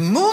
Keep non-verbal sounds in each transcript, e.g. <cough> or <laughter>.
Move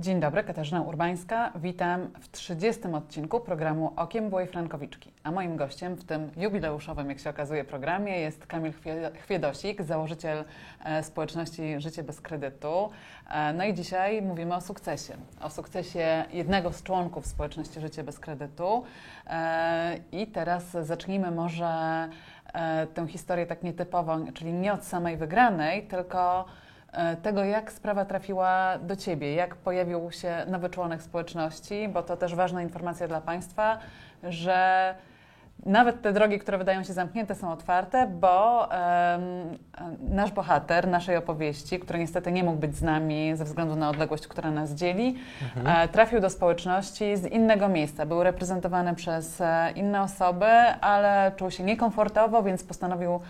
Dzień dobry, Katarzyna Urbańska. Witam w 30. odcinku programu Okiem Byłej Frankowiczki. A moim gościem w tym jubileuszowym, jak się okazuje, programie jest Kamil Chwie- Chwiedosik, założyciel e, społeczności Życie bez kredytu. E, no i dzisiaj mówimy o sukcesie. O sukcesie jednego z członków społeczności Życie bez kredytu. E, I teraz zacznijmy może tę historię tak nietypową, czyli nie od samej wygranej, tylko tego, jak sprawa trafiła do Ciebie, jak pojawił się nowy członek społeczności, bo to też ważna informacja dla Państwa, że nawet te drogi, które wydają się zamknięte, są otwarte, bo em, nasz bohater naszej opowieści, który niestety nie mógł być z nami ze względu na odległość, która nas dzieli, e, trafił do społeczności z innego miejsca. Był reprezentowany przez e, inne osoby, ale czuł się niekomfortowo, więc postanowił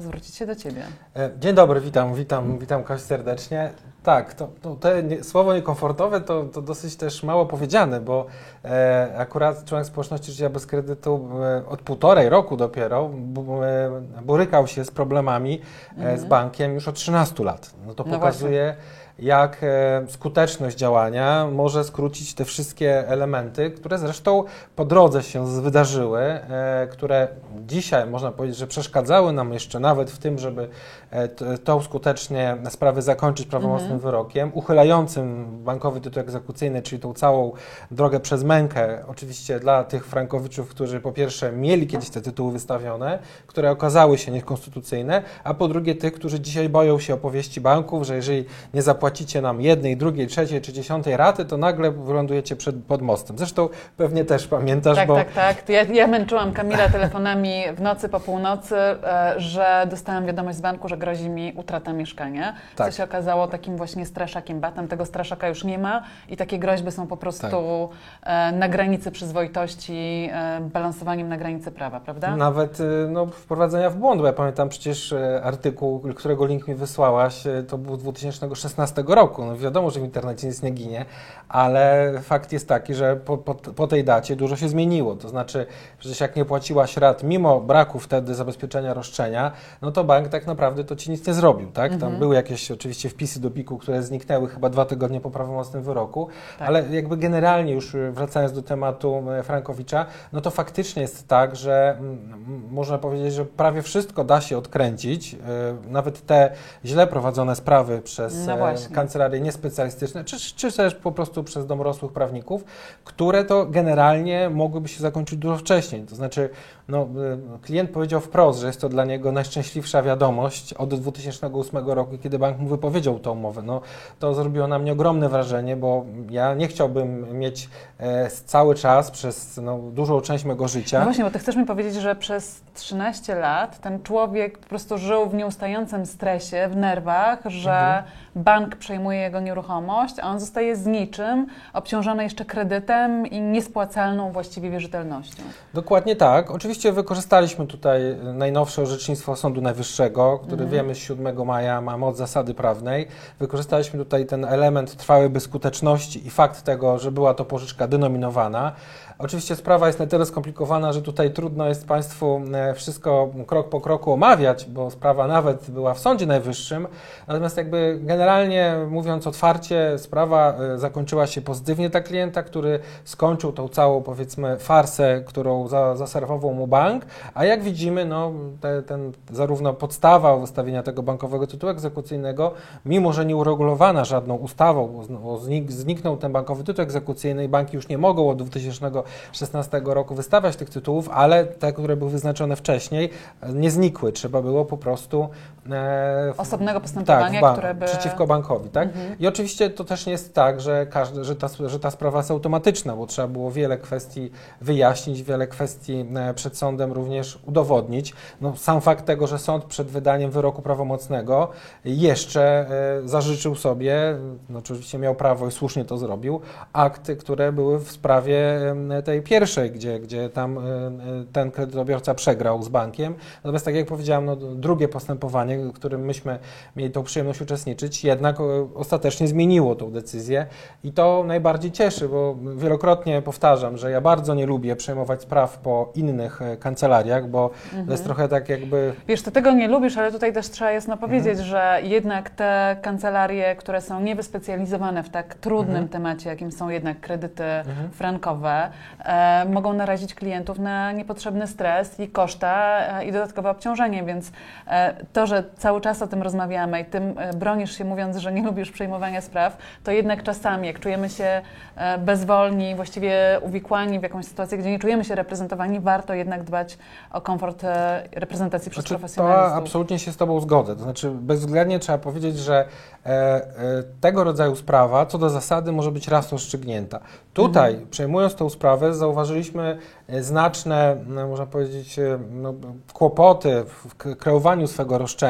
zwrócić się do Ciebie. E, Dzień dobry, witam, witam, witam Kasię serdecznie. Tak, to, to te nie, słowo niekomfortowe to, to dosyć też mało powiedziane, bo e, akurat członek społeczności życia bez kredytu e, od półtorej roku dopiero bu, e, borykał się z problemami e, z bankiem już od 13 lat. No to No pokazuje, jak e, skuteczność działania może skrócić te wszystkie elementy, które zresztą po drodze się wydarzyły, e, które dzisiaj można powiedzieć, że przeszkadzały nam jeszcze nawet w tym, żeby e, tą skutecznie sprawę zakończyć prawomocnym wyrokiem, uchylającym bankowy tytuł egzekucyjny, czyli tą całą drogę przez mękę, oczywiście dla tych frankowiczów, którzy po pierwsze mieli kiedyś te tytuły wystawione, które okazały się niekonstytucyjne, a po drugie tych, którzy dzisiaj boją się opowieści banków, że jeżeli nie zapłacicie nam jednej, drugiej, trzeciej czy dziesiątej raty, to nagle wylądujecie przed, pod mostem. Zresztą pewnie też pamiętasz, Tak, bo tak, tak. Ja, ja męczyłam Kamila telefonami w nocy po północy, e, że dostałam wiadomość z banku, że grozi mi utrata mieszkania. Co Tak. się okazało takim właśnie straszakiem batem. Tego straszaka już nie ma i takie groźby są po prostu e, na granicy przyzwoitości, e, balansowaniem na granicy prawa, prawda? Nawet no, wprowadzenia w błąd, bo ja pamiętam przecież artykuł, którego link mi wysłałaś, to był z 2016 roku. No, wiadomo, że w internecie nic nie ginie, ale fakt jest taki, że po, po, po tej dacie dużo się zmieniło. To znaczy, przecież jak nie płaciłaś rat, mimo braku wtedy zabezpieczenia roszczenia, no to bank tak naprawdę to ci nic nie zrobił. Tak? Tam były jakieś oczywiście wpisy do PIK-u, które zniknęły chyba dwa tygodnie po prawomocnym wyroku, Tak. ale jakby generalnie już y, wracając do tematu e, Frankowicza, no to faktycznie jest tak, że m, można powiedzieć, że prawie wszystko da się odkręcić, y, nawet te źle prowadzone sprawy przez No. Kancelarie niespecjalistyczne, czy, czy też po prostu przez domorosłych prawników, które to generalnie mogłyby się zakończyć dużo wcześniej. To znaczy, no, y, klient powiedział wprost, że jest to dla niego najszczęśliwsza wiadomość od 2008 roku, kiedy bank mu wypowiedział tą umowę. No, to zrobiło na mnie ogromne wrażenie, bo ja nie chciałbym mieć e, cały czas przez no, dużą część mego życia. No właśnie, bo ty chcesz mi powiedzieć, że przez 13 lat ten człowiek po prostu żył w nieustającym stresie, w nerwach, że Mhm. bank przejmuje jego nieruchomość, a on zostaje z niczym, obciążony jeszcze kredytem i niespłacalną właściwie wierzytelnością. Dokładnie tak. Oczywiście wykorzystaliśmy tutaj najnowsze orzecznictwo Sądu Najwyższego, które wiemy z 7 maja ma moc zasady prawnej. Wykorzystaliśmy tutaj ten element trwałej bezskuteczności i fakt tego, że była to pożyczka denominowana. Oczywiście sprawa jest na tyle skomplikowana, że tutaj trudno jest Państwu e, wszystko krok po kroku omawiać, bo sprawa nawet była w Sądzie Najwyższym. Natomiast jakby generalnie mówiąc otwarcie, sprawa e, zakończyła się pozytywnie dla klienta, który skończył tą całą powiedzmy farsę, którą za, zaserwował mu bank, a jak widzimy, no, te, ten, zarówno podstawa wystawienia tego bankowego tytułu egzekucyjnego, mimo że nie uregulowana żadną ustawą, bo zn- bo znik, zniknął ten bankowy tytuł egzekucyjny i banki już nie mogą od 2016 roku wystawiać tych tytułów, ale te, które były wyznaczone wcześniej, nie znikły. Trzeba było po prostu e, w- Osobnego postępowania, tak, w ba- które by... przeciwko bankowi, tak? I oczywiście to też nie jest tak, że, każdy, że, ta, że ta sprawa jest automatyczna, bo trzeba było wiele kwestii wyjaśnić, wiele kwestii e, przed sądem również udowodnić. No, sam fakt tego, że sąd przed wydaniem wyroku prawomocnego jeszcze e, zażyczył sobie, no, oczywiście miał prawo i słusznie to zrobił, akty, które były w sprawie tej pierwszej, gdzie, gdzie tam e, e, ten kredytobiorca przegrał z bankiem. Natomiast tak jak powiedziałem, no, drugie postępowanie, w którym myśmy mieli tą przyjemność uczestniczyć, jednak e, ostatecznie zmieniło tą decyzję i to najbardziej cieszy, bo wielokrotnie powtarzam, że ja bardzo nie lubię przejmować spraw po innych e, kancelariach, bo to jest trochę tak jakby Wiesz, ty tego nie lubisz, ale tutaj też trzeba jasno powiedzieć, Mhm. że jednak te kancelarie, które są niewyspecjalizowane w tak trudnym Mhm. temacie, jakim są jednak kredyty frankowe, e, mogą narazić klientów na niepotrzebny stres i koszta e, i dodatkowe obciążenie, więc e, to, że cały czas o tym rozmawiamy i tym e, bronisz się mówiąc, że nie lubisz przejmowania spraw, to jednak czasami, jak czujemy się e, bezwolni, właściwie uwikłani w jakąś sytuację, gdzie nie czujemy się reprezentowani, warto jednak dbać o komfort e, reprezentacji przez Znaczy, to profesjonalistów. absolutnie się z Tobą zgodzę. To znaczy, bezwzględnie trzeba powiedzieć, że e, e, tego rodzaju sprawa co do zasady może być raz rozstrzygnięta. Tutaj, Mhm. przejmując tą sprawę, zauważyliśmy znaczne, no, można powiedzieć, no, kłopoty w kreowaniu swego roszczenia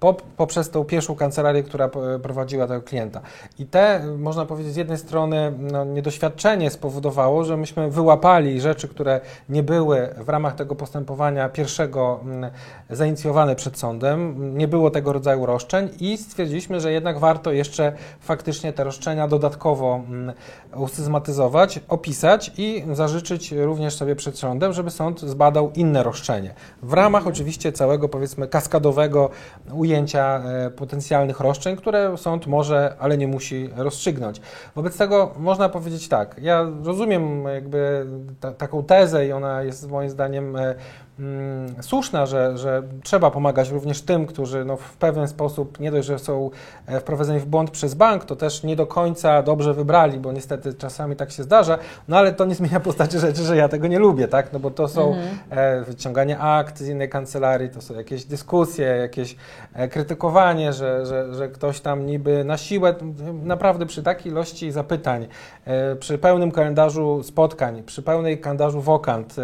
po, poprzez tą pierwszą kancelarię, która p- prowadziła tego klienta. I te, można powiedzieć, z jednej strony no, niedoświadczenie spowodowało, że myśmy wyłapali rzeczy, które nie były w ramach tego postępowania pierwszego mm, zainicjowane przed sądem, nie było tego rodzaju roszczeń i stwierdziliśmy, że jednak warto jeszcze faktycznie te roszczenia dodatkowo mm, usystematyzować, opisać i zażyczyć również sobie przed sądem, żeby sąd zbadał inne roszczenie. W ramach oczywiście całego powiedzmy kaskadowego ujęcia e, potencjalnych roszczeń, które sąd może, ale nie musi rozstrzygnąć. Wobec tego można powiedzieć tak, ja rozumiem jakby ta, taką tezę i ona jest moim zdaniem e, mm, słuszna, że, że trzeba pomagać również tym, którzy no, w pewien sposób nie dość, że są e, wprowadzeni w błąd przez bank, to też nie do końca dobrze wybrali, bo niestety czasami tak się zdarza, no ale to nie zmienia postaci rzeczy, że ja tego nie lubię, tak, no bo to są e, wyciąganie akt z innej kancelarii, to są jakieś dyskusje, jakieś e, krytykowanie, że, że, że ktoś tam niby na siłę, naprawdę przy takiej ilości zapytań, e, przy pełnym kalendarzu spotkań, przy pełnej kalendarzu wokant,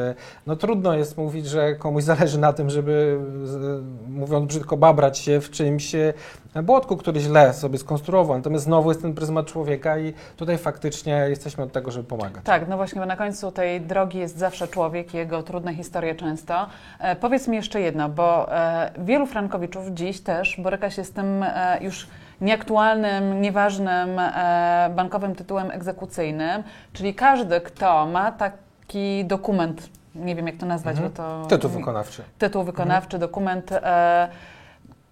no trudno jest mówić, że komuś zależy na tym, żeby, mówiąc brzydko, babrać się w czymś e, błotku, który źle sobie skonstruował. Natomiast znowu jest ten pryzmat człowieka i tutaj faktycznie jesteśmy od tego, żeby pomagać. Tak, no właśnie, bo na końcu tej drogi jest zawsze człowiek, jego trudne historie często. E, powiedz mi jeszcze jedno, bo e, wielu frankowiczów dziś też boryka się z tym e, już nieaktualnym, nieważnym e, bankowym tytułem egzekucyjnym, czyli każdy, kto ma taki dokument, nie wiem jak to nazwać, Mhm. bo to... Tytuł wykonawczy. tytuł wykonawczy, dokument e,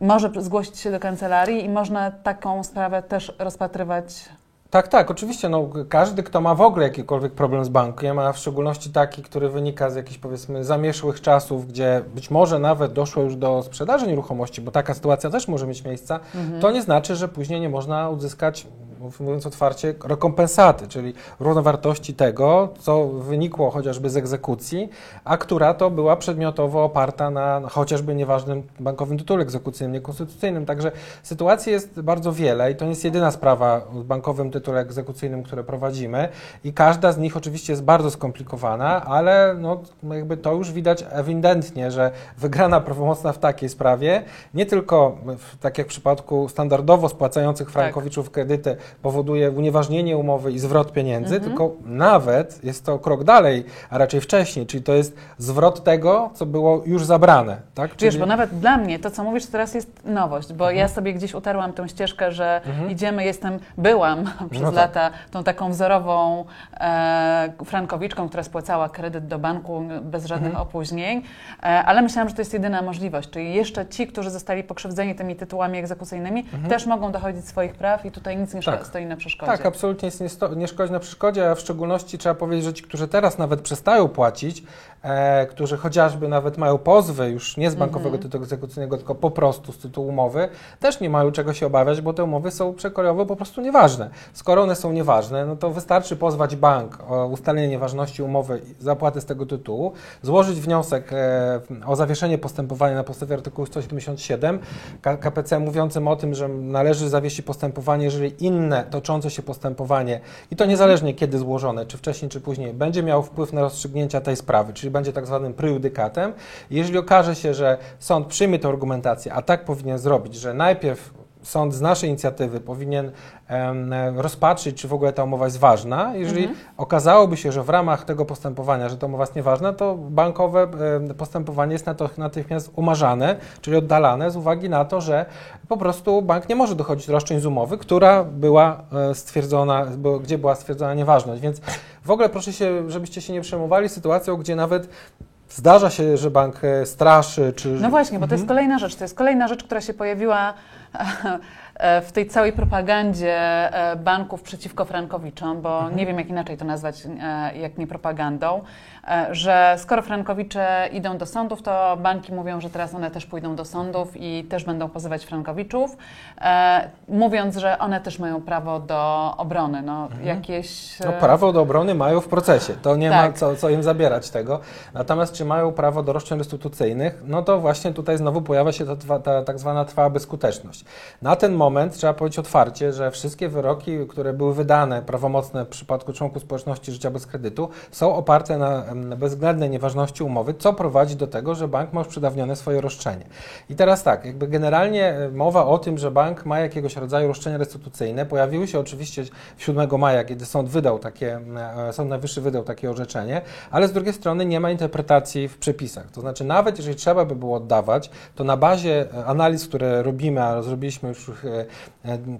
może zgłosić się do kancelarii i można taką sprawę też rozpatrywać. Tak, tak, oczywiście. No, każdy, kto ma w ogóle jakikolwiek problem z bankiem, a w szczególności taki, który wynika z jakichś powiedzmy zamieszłych czasów, gdzie być może nawet doszło już do sprzedaży nieruchomości, bo taka sytuacja też może mieć miejsce, to nie znaczy, że później nie można uzyskać, mówiąc otwarcie, rekompensaty, czyli równowartości tego, co wynikło chociażby z egzekucji, a która to była przedmiotowo oparta na chociażby nieważnym bankowym tytule egzekucyjnym, niekonstytucyjnym. Także sytuacji jest bardzo wiele i to nie jest jedyna sprawa w bankowym tytule egzekucyjnym, które prowadzimy i każda z nich oczywiście jest bardzo skomplikowana, ale no, jakby to już widać ewidentnie, że wygrana prawomocna w takiej sprawie nie tylko, w, tak jak w przypadku standardowo spłacających frankowiczów kredyty, powoduje unieważnienie umowy i zwrot pieniędzy, tylko nawet jest to krok dalej, a raczej wcześniej, czyli to jest zwrot tego, co było już zabrane. Tak? Wiesz, Czyli- bo nawet dla mnie to, co mówisz teraz jest nowość, bo Mhm. ja sobie gdzieś utarłam tę ścieżkę, że idziemy, jestem, byłam <laughs> przez No tak. lata tą taką wzorową e, frankowiczką, która spłacała kredyt do banku bez żadnych Mhm. opóźnień, e, ale myślałam, że to jest jedyna możliwość, czyli jeszcze ci, którzy zostali pokrzywdzeni tymi tytułami egzekucyjnymi, też mogą dochodzić swoich praw i tutaj nic nie, szko- Na, stoi na przeszkodzie. Tak, absolutnie jest nie, sto, nie szkodzi na przeszkodzie, a w szczególności trzeba powiedzieć, że ci, którzy teraz nawet przestają płacić, e, którzy chociażby nawet mają pozwy już nie z bankowego Mhm. tytułu egzekucyjnego, tylko po prostu z tytułu umowy, też nie mają czego się obawiać, bo te umowy są przekrojowo po prostu nieważne. Skoro one są nieważne, no to wystarczy pozwać bank o ustalenie nieważności umowy i zapłaty z tego tytułu, złożyć wniosek e, o zawieszenie postępowania na podstawie artykułu 177 K- KPC mówiącym o tym, że należy zawiesić postępowanie, jeżeli inne toczące się postępowanie i to niezależnie kiedy złożone, czy wcześniej, czy później, będzie miało wpływ na rozstrzygnięcia tej sprawy, czyli będzie tak zwanym prejudykatem. Jeżeli okaże się, że sąd przyjmie tę argumentację, a tak powinien zrobić, że najpierw sąd z naszej inicjatywy powinien rozpatrzyć, czy w ogóle ta umowa jest ważna. Jeżeli okazałoby się, że w ramach tego postępowania, że ta umowa jest nieważna, to bankowe postępowanie jest natychmiast umarzane, czyli oddalane z uwagi na to, że po prostu bank nie może dochodzić do roszczeń z umowy, która była e, stwierdzona, gdzie była stwierdzona nieważność. Więc w ogóle proszę się, żebyście się nie przejmowali sytuacją, gdzie nawet zdarza się, że bank e, straszy, czy... No właśnie, bo to Mhm. jest kolejna rzecz. To jest kolejna rzecz, która się pojawiła <laughs> e, w tej całej propagandzie e, banków przeciwko frankowiczom, bo Mhm. nie wiem, jak inaczej to nazwać, jak nie propagandą, że skoro frankowicze idą do sądów, to banki mówią, że teraz one też pójdą do sądów i też będą pozywać frankowiczów, e, mówiąc, że one też mają prawo do obrony. No, jakieś... No, e, prawo do obrony mają w procesie, to nie ma Tak. co, co im zabierać tego. Natomiast czy mają prawo do roszczeń restytucyjnych, no to właśnie tutaj znowu pojawia się ta, ta tak zwana trwała bezskuteczność. Na ten moment trzeba powiedzieć otwarcie, że wszystkie wyroki, które były wydane prawomocne w przypadku członków społeczności życia bez kredytu, są oparte na bezwzględnej nieważności umowy, co prowadzi do tego, że bank ma już przedawnione swoje roszczenie. I teraz tak, jakby generalnie e, mowa o tym, że bank ma jakiegoś rodzaju roszczenia restytucyjne, pojawiły się oczywiście 7 maja, kiedy sąd wydał takie, e, Sąd Najwyższy wydał takie orzeczenie, ale z drugiej strony nie ma interpretacji w przepisach. To znaczy nawet jeżeli trzeba by było oddawać, to na bazie e, analiz, które robimy, a zrobiliśmy już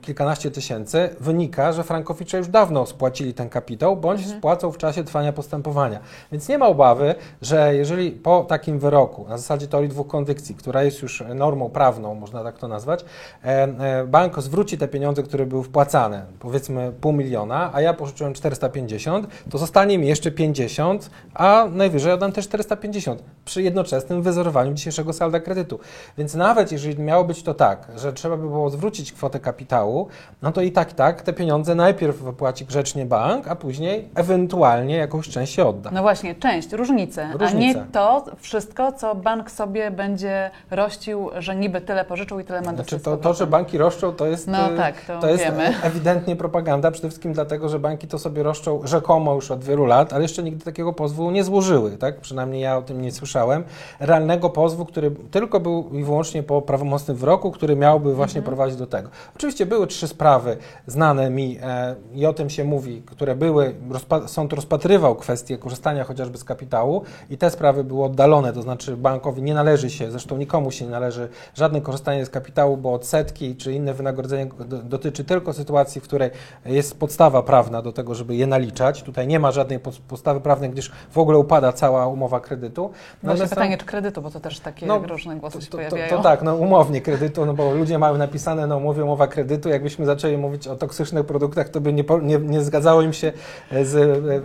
kilkanaście tysięcy, wynika, że frankowicze już dawno spłacili ten kapitał, bądź spłacą w czasie trwania postępowania. Więc nie ma obawy, że jeżeli po takim wyroku, na zasadzie teorii dwóch kondycji, która jest już normą prawną, można tak to nazwać, e, e, bank zwróci te pieniądze, które były wpłacane, powiedzmy pół miliona, a ja pożyczyłem 450, to zostanie mi jeszcze 50, a najwyżej oddam też 450 przy jednoczesnym wyzerowaniu dzisiejszego salda kredytu. Więc nawet jeżeli miało być to tak, że trzeba by było zwrócić kwotę kapitału, no to i tak, tak, te pieniądze najpierw wypłaci grzecznie bank, a później ewentualnie jakąś część się odda. No właśnie, część, różnice, a Różnice. nie to wszystko, co bank sobie będzie rościł, że niby tyle pożyczył i tyle ma Znaczy to, to, że banki roszczą, to jest, No e, tak, to to jest wiemy. <laughs> ewidentnie propaganda, przede wszystkim dlatego, że banki to sobie roszczą rzekomo już od wielu lat, ale jeszcze nigdy takiego pozwu nie złożyły, tak? Przynajmniej ja o tym nie słyszałem. Realnego pozwu, który tylko był i wyłącznie po prawomocnym wyroku, który miałby właśnie Mhm. prowadzić do tego. Oczywiście były trzy sprawy znane mi e, i o tym się mówi, które były, rozpa- sąd rozpatrywał kwestię korzystania chociażby z kapitału i te sprawy były oddalone, to znaczy bankowi nie należy się, zresztą nikomu się nie należy żadne korzystanie z kapitału, bo odsetki czy inne wynagrodzenie do, dotyczy tylko sytuacji, w której jest podstawa prawna do tego, żeby je naliczać. Tutaj nie ma żadnej podstawy prawnej, gdyż w ogóle upada cała umowa kredytu. Właśnie Natomiast tam- pytanie, czy kredytu, bo to też takie No, różne głosy się to, pojawiają. to tak, no umownie kredytu, no bo ludzie mają napisane na umowie umowa kredytu. Jakbyśmy zaczęli mówić o toksycznych produktach, to by nie, nie, nie zgadzało im się z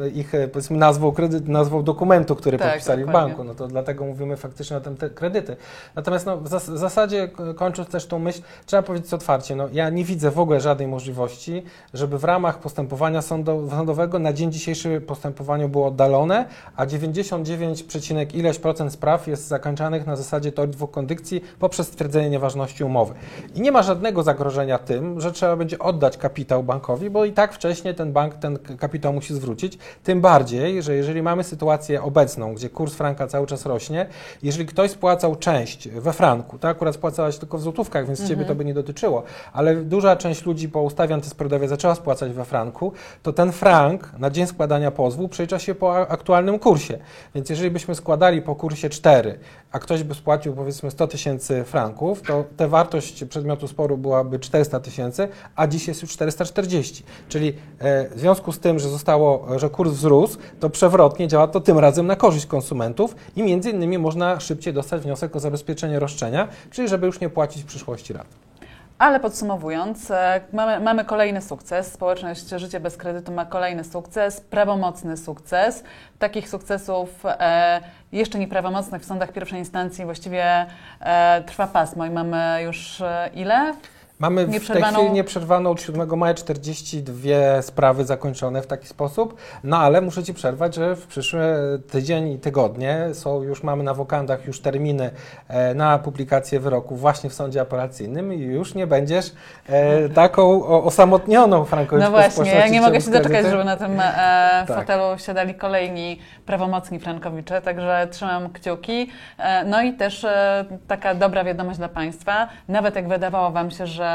e, ich e, powiedzmy nazwą kredytu, nazwą dokumentu, który Tak, podpisali w banku. No to dlatego mówimy faktycznie o tym te kredyty. Natomiast no, w zas- w zasadzie kończąc też tą myśl, trzeba powiedzieć otwarcie, no ja nie widzę w ogóle żadnej możliwości, żeby w ramach postępowania sądo- sądowego na dzień dzisiejszy postępowanie było oddalone, a 99, przecinek ileś procent spraw jest zakończanych na zasadzie teorii dwóch kondykcji poprzez stwierdzenie nieważności umowy. I nie ma żadnego zagrożenia tym, że trzeba będzie oddać kapitał bankowi, bo i tak wcześniej ten bank ten kapitał musi zwrócić. Tym bardziej, że jeżeli mamy sytuację obecną, gdzie kurs franka cały czas rośnie, jeżeli ktoś spłacał część we franku, to akurat spłacałaś tylko w złotówkach, więc ciebie to by nie dotyczyło, ale duża część ludzi po ustawie antyspredadowej zaczęła spłacać we franku, to ten frank na dzień składania pozwu przelicza się po aktualnym kursie. Więc jeżeli byśmy składali po kursie 4, a ktoś by spłacił powiedzmy 100 tysięcy franków, to ta wartość przedmiotu sporu byłaby 400 tysięcy, a dziś jest już 440. Czyli e, w związku z tym, że zostało, że kurs wzrósł, to przewrotnie działa to tym razem na korzyść konsumentów i między innymi można szybciej dostać wniosek o zabezpieczenie roszczenia, czyli żeby już nie płacić w przyszłości rat. Ale podsumowując, e, mamy, mamy kolejny sukces. Społeczność Życie bez kredytu ma kolejny sukces, prawomocny sukces. Takich sukcesów e, jeszcze nieprawomocnych w sądach pierwszej instancji właściwie e, trwa pasmo i mamy już e, ile? Mamy w tej chwili nieprzerwaną od 7 maja 42 sprawy zakończone w taki sposób, no ale muszę Ci przerwać, że w przyszły tydzień i tygodnie są już, mamy na wokandach już terminy e, na publikację wyroku właśnie w sądzie apelacyjnym i już nie będziesz e, taką osamotnioną frankowiczką No właśnie, ja nie mogę się doczekać, Kredyty. żeby na tym e, Tak. fotelu siadali kolejni prawomocni frankowicze, także trzymam kciuki. E, no i też taka dobra wiadomość dla Państwa, nawet jak wydawało Wam się, że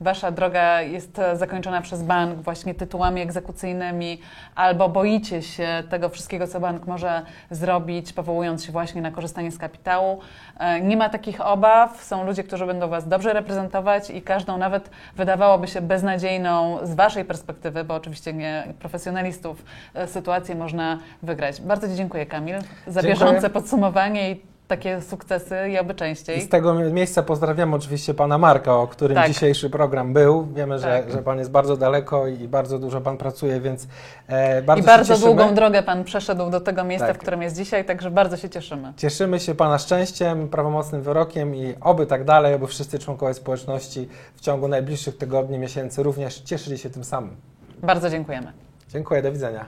Wasza droga jest zakończona przez bank właśnie tytułami egzekucyjnymi, albo boicie się tego wszystkiego, co bank może zrobić, powołując się właśnie na korzystanie z kapitału, e, nie ma takich obaw, są ludzie, którzy będą Was dobrze reprezentować i każdą nawet wydawałoby się beznadziejną z Waszej perspektywy, bo oczywiście nie profesjonalistów, e, sytuację można wygrać. Bardzo Ci dziękuję, Kamil, za Dziękuję. bieżące podsumowanie i takie sukcesy i oby I częściej. z tego miejsca pozdrawiam oczywiście pana Marka, o którym Tak. dzisiejszy program był. Wiemy, że, Tak. że pan jest bardzo daleko i bardzo dużo pan pracuje, więc e, bardzo I bardzo długą drogę Pan przeszedł do tego miejsca, Tak. w którym jest dzisiaj, także bardzo się cieszymy. Cieszymy się Pana szczęściem, prawomocnym wyrokiem i oby tak dalej, oby wszyscy członkowie społeczności w ciągu najbliższych tygodni, miesięcy również cieszyli się tym samym. Bardzo dziękujemy. Dziękuję, do widzenia.